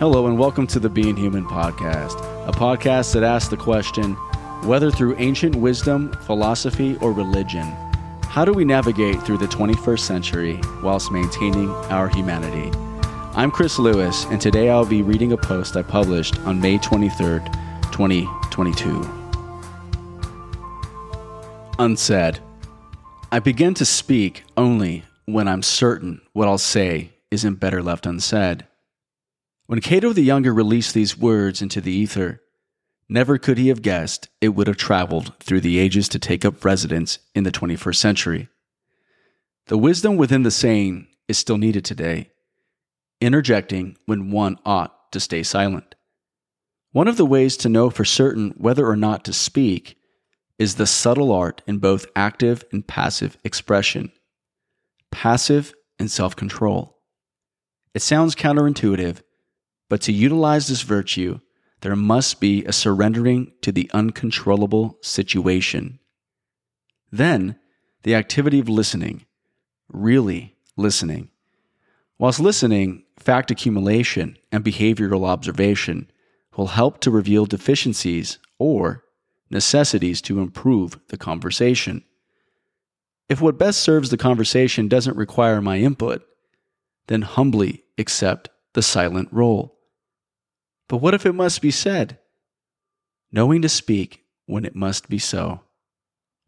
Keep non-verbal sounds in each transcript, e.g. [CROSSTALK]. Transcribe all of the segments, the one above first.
Hello, and welcome to the Being Human podcast, a podcast that asks the question whether through ancient wisdom, philosophy, or religion, how do we navigate through the 21st century whilst maintaining our humanity? I'm Chris Lewis, and today I'll be reading a post I published on May 23rd, 2022. Unsaid. I begin to speak only when I'm certain what I'll say isn't better left unsaid. When Cato the Younger released these words into the ether, never could he have guessed it would have traveled through the ages to take up residence in the 21st century. The wisdom within the saying is still needed today, interjecting when one ought to stay silent. One of the ways to know for certain whether or not to speak is the subtle art in both active and passive expression, passive and self control. It sounds counterintuitive but to utilize this virtue, there must be a surrendering to the uncontrollable situation. Then, the activity of listening, really listening. Whilst listening, fact accumulation and behavioral observation will help to reveal deficiencies or necessities to improve the conversation. If what best serves the conversation doesn't require my input, then humbly accept the silent role. But what if it must be said? Knowing to speak when it must be so.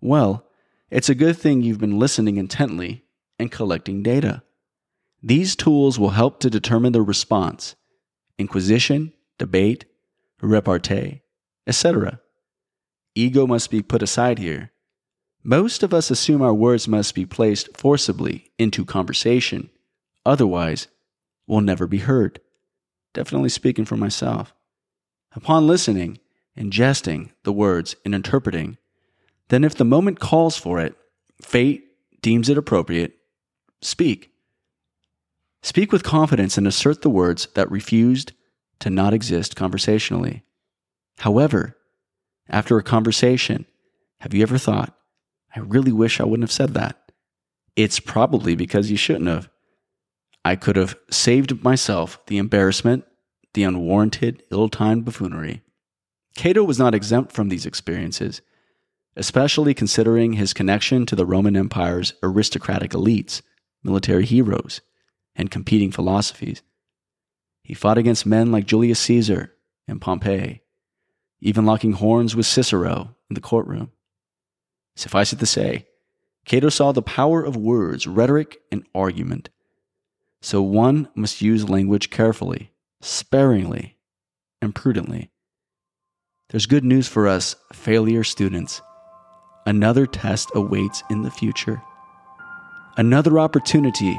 Well, it's a good thing you've been listening intently and collecting data. These tools will help to determine the response inquisition, debate, repartee, etc. Ego must be put aside here. Most of us assume our words must be placed forcibly into conversation, otherwise, we'll never be heard definitely speaking for myself. Upon listening, ingesting the words, and interpreting, then if the moment calls for it, fate deems it appropriate, speak. Speak with confidence and assert the words that refused to not exist conversationally. However, after a conversation, have you ever thought, I really wish I wouldn't have said that? It's probably because you shouldn't have. I could have saved myself the embarrassment, the unwarranted, ill timed buffoonery. Cato was not exempt from these experiences, especially considering his connection to the Roman Empire's aristocratic elites, military heroes, and competing philosophies. He fought against men like Julius Caesar and Pompey, even locking horns with Cicero in the courtroom. Suffice it to say, Cato saw the power of words, rhetoric, and argument so one must use language carefully, sparingly, and prudently. There's good news for us, failure students. Another test awaits in the future. Another opportunity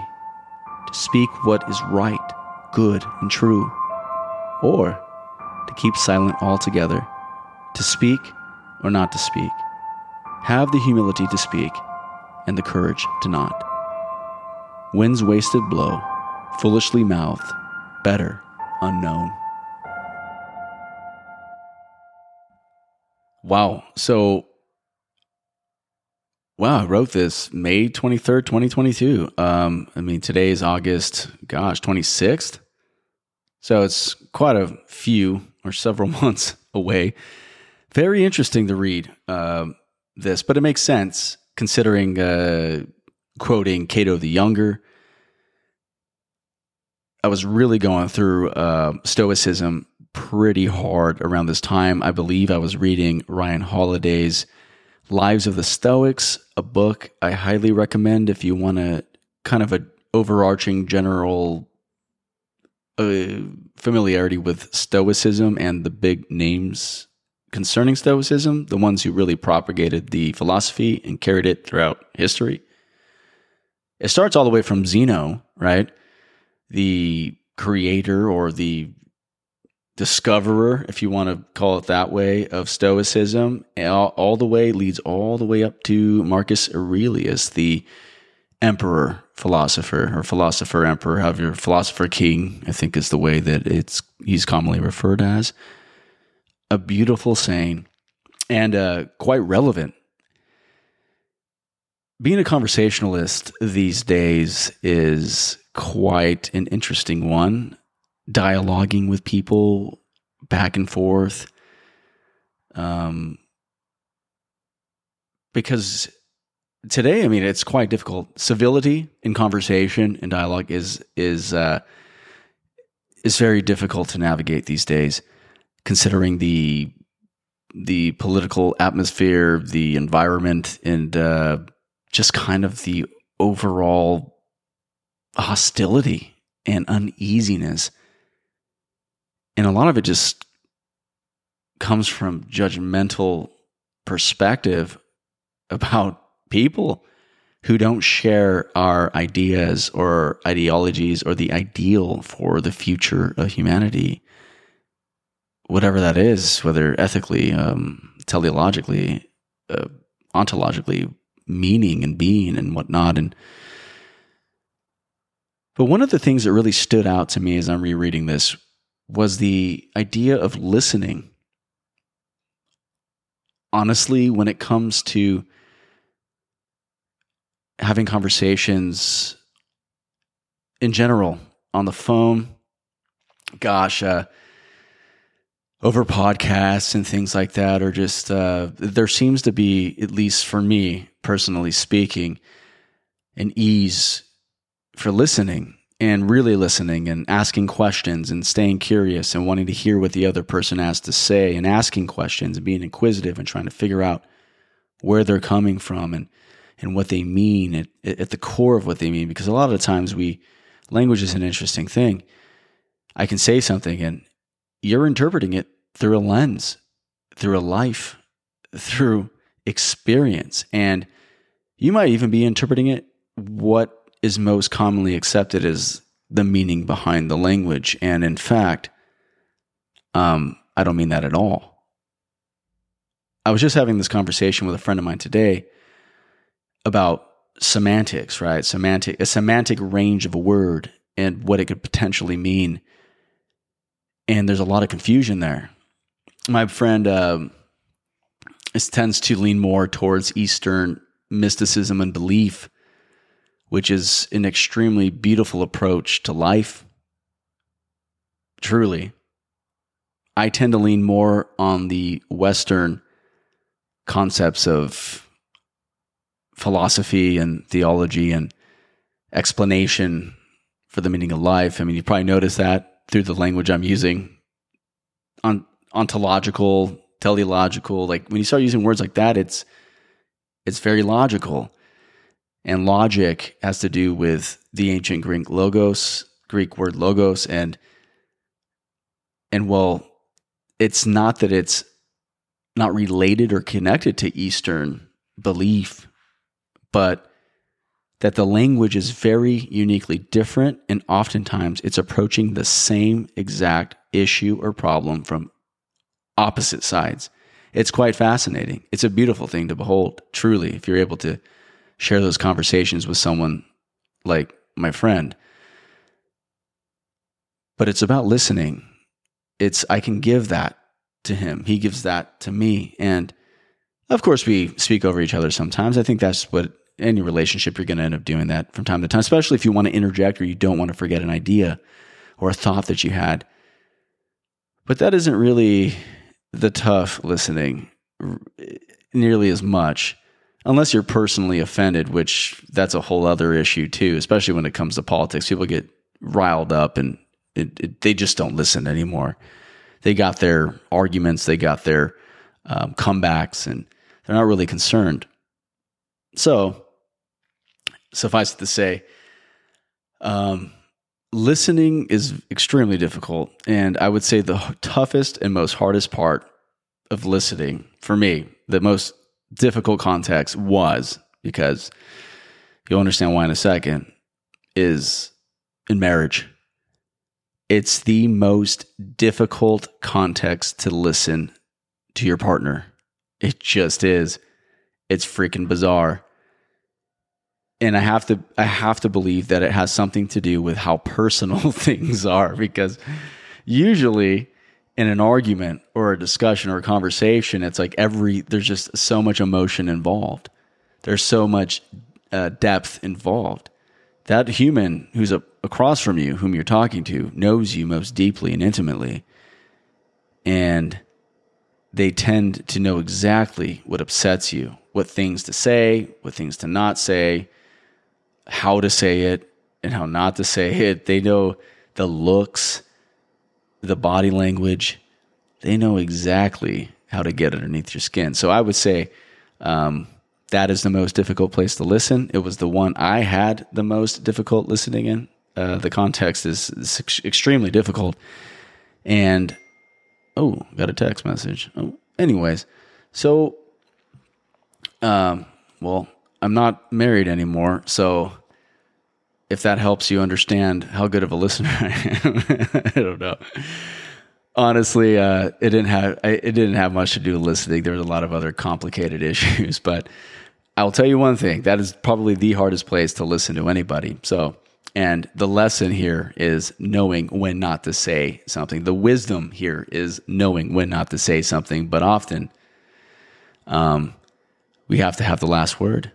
to speak what is right, good, and true, or to keep silent altogether, to speak or not to speak. Have the humility to speak and the courage to not. Wind's wasted blow, foolishly mouthed, better unknown. Wow. So, wow, I wrote this May 23rd, 2022. Um, I mean, today is August, gosh, 26th. So it's quite a few or several [LAUGHS] months away. Very interesting to read uh, this, but it makes sense considering uh, quoting Cato the Younger. I was really going through uh, Stoicism pretty hard around this time. I believe I was reading Ryan Holiday's Lives of the Stoics, a book I highly recommend if you want a kind of an overarching general uh, familiarity with Stoicism and the big names concerning Stoicism, the ones who really propagated the philosophy and carried it throughout history. It starts all the way from Zeno, right? The creator or the discoverer, if you want to call it that way, of Stoicism, all, all, the way leads all the way up to Marcus Aurelius, the emperor philosopher or philosopher emperor, however, philosopher king, I think is the way that it's he's commonly referred as. A beautiful saying and uh, quite relevant being a conversationalist these days is quite an interesting one dialoguing with people back and forth. Um, because today, I mean, it's quite difficult. Civility in conversation and dialogue is is uh, is very difficult to navigate these days, considering the the political atmosphere, the environment, and uh, just kind of the overall hostility and uneasiness. And a lot of it just comes from judgmental perspective about people who don't share our ideas or ideologies or the ideal for the future of humanity, whatever that is, whether ethically, um, teleologically, uh, ontologically, meaning and being and whatnot. And but one of the things that really stood out to me as I'm rereading this was the idea of listening. Honestly, when it comes to having conversations in general on the phone, gosh, uh, over podcasts and things like that, or just uh, there seems to be, at least for me personally speaking, an ease for listening and really listening and asking questions and staying curious and wanting to hear what the other person has to say and asking questions and being inquisitive and trying to figure out where they're coming from and and what they mean at, at the core of what they mean. Because a lot of the times we language is an interesting thing. I can say something and you're interpreting it through a lens through a life through experience and you might even be interpreting it what is most commonly accepted as the meaning behind the language and in fact um, i don't mean that at all i was just having this conversation with a friend of mine today about semantics, right? Semantic, a semantic range of a word and what it could potentially mean. And there's a lot of confusion there. My friend um, tends to lean more towards Eastern mysticism and belief, which is an extremely beautiful approach to life. Truly. I tend to lean more on the Western concepts of philosophy and theology and explanation for the meaning of life. I mean, you probably noticed that through the language I'm using on ontological, teleological. Like when you start using words like that, it's it's very logical. And logic has to do with the ancient Greek logos, Greek word logos, and and well, it's not that it's not related or connected to Eastern belief but that the language is very uniquely different and oftentimes it's approaching the same exact issue or problem from opposite sides. It's quite fascinating. It's a beautiful thing to behold, truly, if you're able to share those conversations with someone like my friend. But it's about listening. It's I can give that to him. He gives that to me and of course, we speak over each other sometimes. I think that's what any relationship you're going to end up doing that from time to time, especially if you want to interject or you don't want to forget an idea or a thought that you had. But that isn't really the tough listening nearly as much unless you're personally offended, which that's a whole other issue too, especially when it comes to politics. People get riled up and it, it, they just don't listen anymore. They got their arguments, they got their um, comebacks, and they're not really concerned. So, suffice it to say, um, listening is extremely difficult. And I would say the toughest and most hardest part of listening for me, the most difficult context was because you'll understand why in a second, is in marriage. It's the most difficult context to listen to your partner. It just is. It's freaking bizarre and I have to I have to believe that it has something to do with how personal [LAUGHS] things are because usually in an argument or a discussion or a conversation it's like every there's just so much emotion involved. There's so much uh, depth involved. That human who's a, across from you, whom you're talking to, knows you most deeply and intimately. And they tend to know exactly what upsets you, what things to say, what things to not say, how to say it, and how not to say it. They know the looks, the body language. They know exactly how to get underneath your skin. So I would say um, that is the most difficult place to listen. It was the one I had the most difficult listening in. Uh, the context is, is ex- extremely difficult. And oh, got a text message. Oh, anyways, so um, well, I'm not married anymore, so if that helps you understand how good of a listener [LAUGHS] I am, I don't know. Honestly, uh, it didn't have it didn't have much to do with listening. There was a lot of other complicated [LAUGHS] issues, but I'll tell you one thing: that is probably the hardest place to listen to anybody. So, and the lesson here is knowing when not to say something. The wisdom here is knowing when not to say something. But often, um, we have to have the last word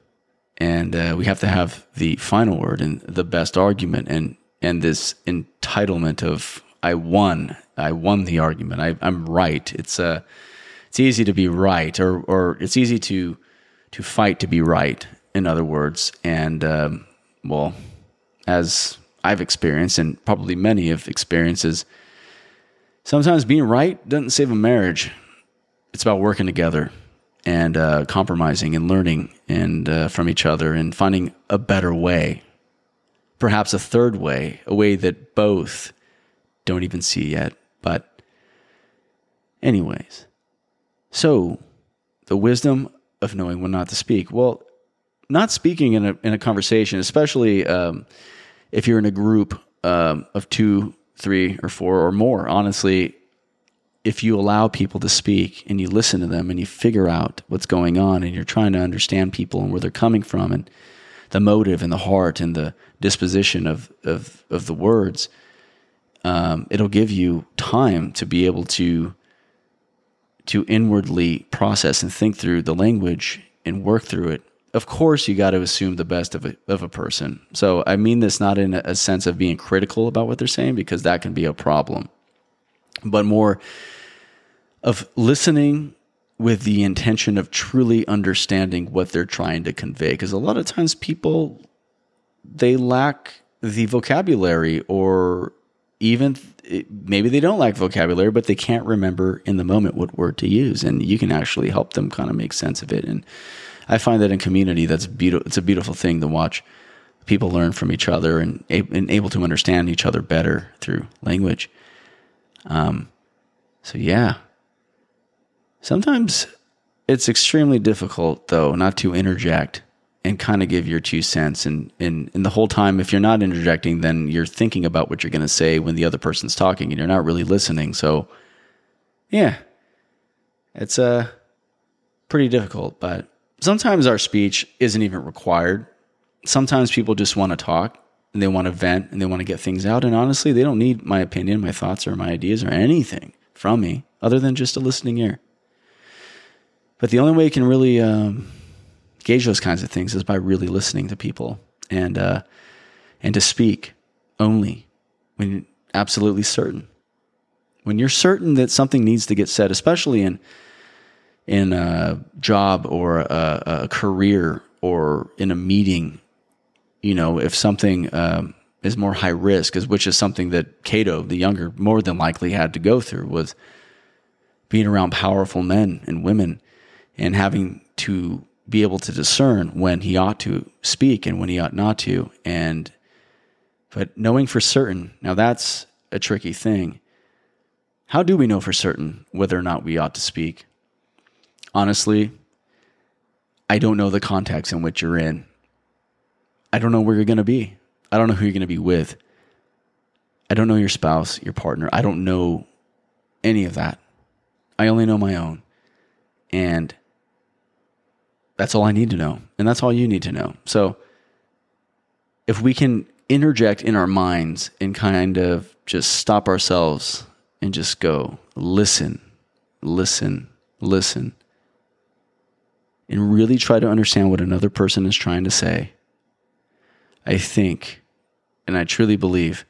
and uh, we have to have the final word and the best argument and and this entitlement of I won. I won the argument. I, I'm right. It's uh it's easy to be right or or it's easy to to fight to be right in other words. And um, well as I've experienced and probably many have experienced is sometimes being right doesn't save a marriage. It's about working together and uh, compromising and learning and uh, from each other and finding a better way, perhaps a third way, a way that both don't even see yet. But, anyways, so the wisdom of knowing when not to speak. Well, not speaking in a in a conversation, especially um, if you're in a group um, of two, three, or four or more. Honestly, if you allow people to speak and you listen to them and you figure out what's going on and you're trying to understand people and where they're coming from and the motive and the heart and the disposition of of, of the words, um, it'll give you time to be able to to inwardly process and think through the language and work through it. Of course, you got to assume the best of a, of a person. So I mean this not in a sense of being critical about what they're saying because that can be a problem, but more of listening with the intention of truly understanding what they're trying to convey. Because a lot of times people, they lack the vocabulary or even maybe they don't lack vocabulary, but they can't remember in the moment what word to use. And you can actually help them kind of make sense of it. And I find that in community, that's beautiful. It's a beautiful thing to watch people learn from each other and, and able to understand each other better through language. Um, so yeah, Sometimes it's extremely difficult, though, not to interject and kind of give your two cents. And, and, and the whole time, if you're not interjecting, then you're thinking about what you're going to say when the other person's talking and you're not really listening. So, yeah, it's uh, pretty difficult. But sometimes our speech isn't even required. Sometimes people just want to talk and they want to vent and they want to get things out. And honestly, they don't need my opinion, my thoughts, or my ideas or anything from me other than just a listening ear. But the only way you can really um, gauge those kinds of things is by really listening to people and uh, and to speak only when you're absolutely certain. When you're certain that something needs to get said, especially in in a job or a, a career or in a meeting, you know, if something um, is more high risk, is which is something that Cato, the younger, more than likely had to go through, was being around powerful men and women and having to be able to discern when he ought to speak and when he ought not to. And, but knowing for certain, now that's a tricky thing. How do we know for certain whether or not we ought to speak? Honestly, I don't know the context in which you're in. I don't know where you're going to be. I don't know who you're going to be with. I don't know your spouse, your partner. I don't know any of that. I only know my own. And that's all I need to know. And that's all you need to know. So if we can interject in our minds and kind of just stop ourselves and just go, listen, listen, listen, and really try to understand what another person is trying to say, I think And I truly believe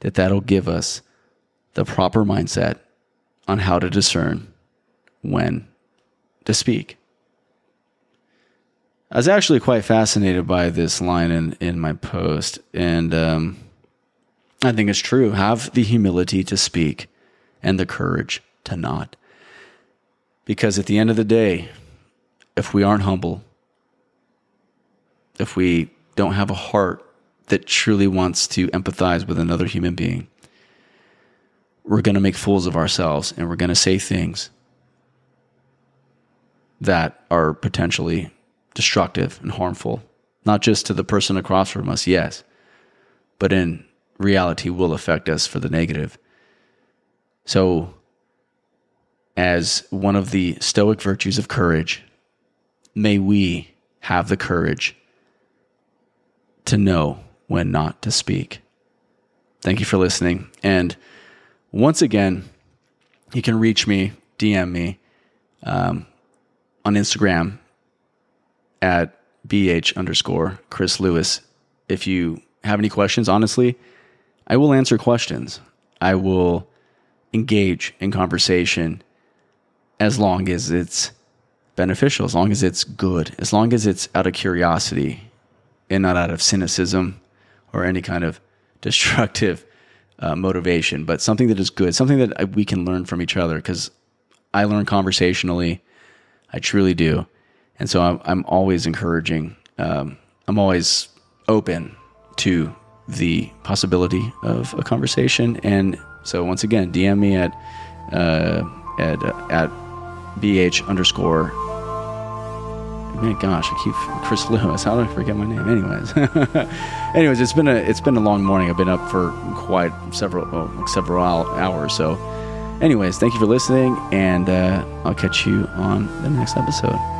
that that'll give us the proper mindset on how to discern when to speak. I was actually quite fascinated by this line in, in my post, and um, I think it's true. Have the humility to speak and the courage to not. Because at the end of the day, if we aren't humble, if we don't have a heart that truly wants to empathize with another human being, we're going to make fools of ourselves and we're going to say things that are potentially destructive and harmful, not just to the person across from us, yes, but in reality will affect us for the negative. So, as one of the stoic virtues of courage, may we have the courage to know when not to speak. Thank you for listening. And once again, you can reach me, DM me um, on Instagram at bh underscore Chris Lewis. If you have any questions, honestly, I will answer questions. I will engage in conversation as long as it's beneficial, as long as it's good, as long as it's out of curiosity and not out of cynicism or any kind of [LAUGHS] destructive uh, motivation, but something that is good, something that we can learn from each other. Because I learn conversationally, I truly do, and so I'm, I'm always encouraging. Um, I'm always open to the possibility of a conversation, and so once again, DM me at uh, at uh, at bh underscore man, gosh, I keep Chris Lewis. How did I forget my name? Anyways, [LAUGHS] anyways, it's been a it's been a long morning. I've been up for quite several well, several hours. So, anyways, thank you for listening, and uh, I'll catch you on the next episode.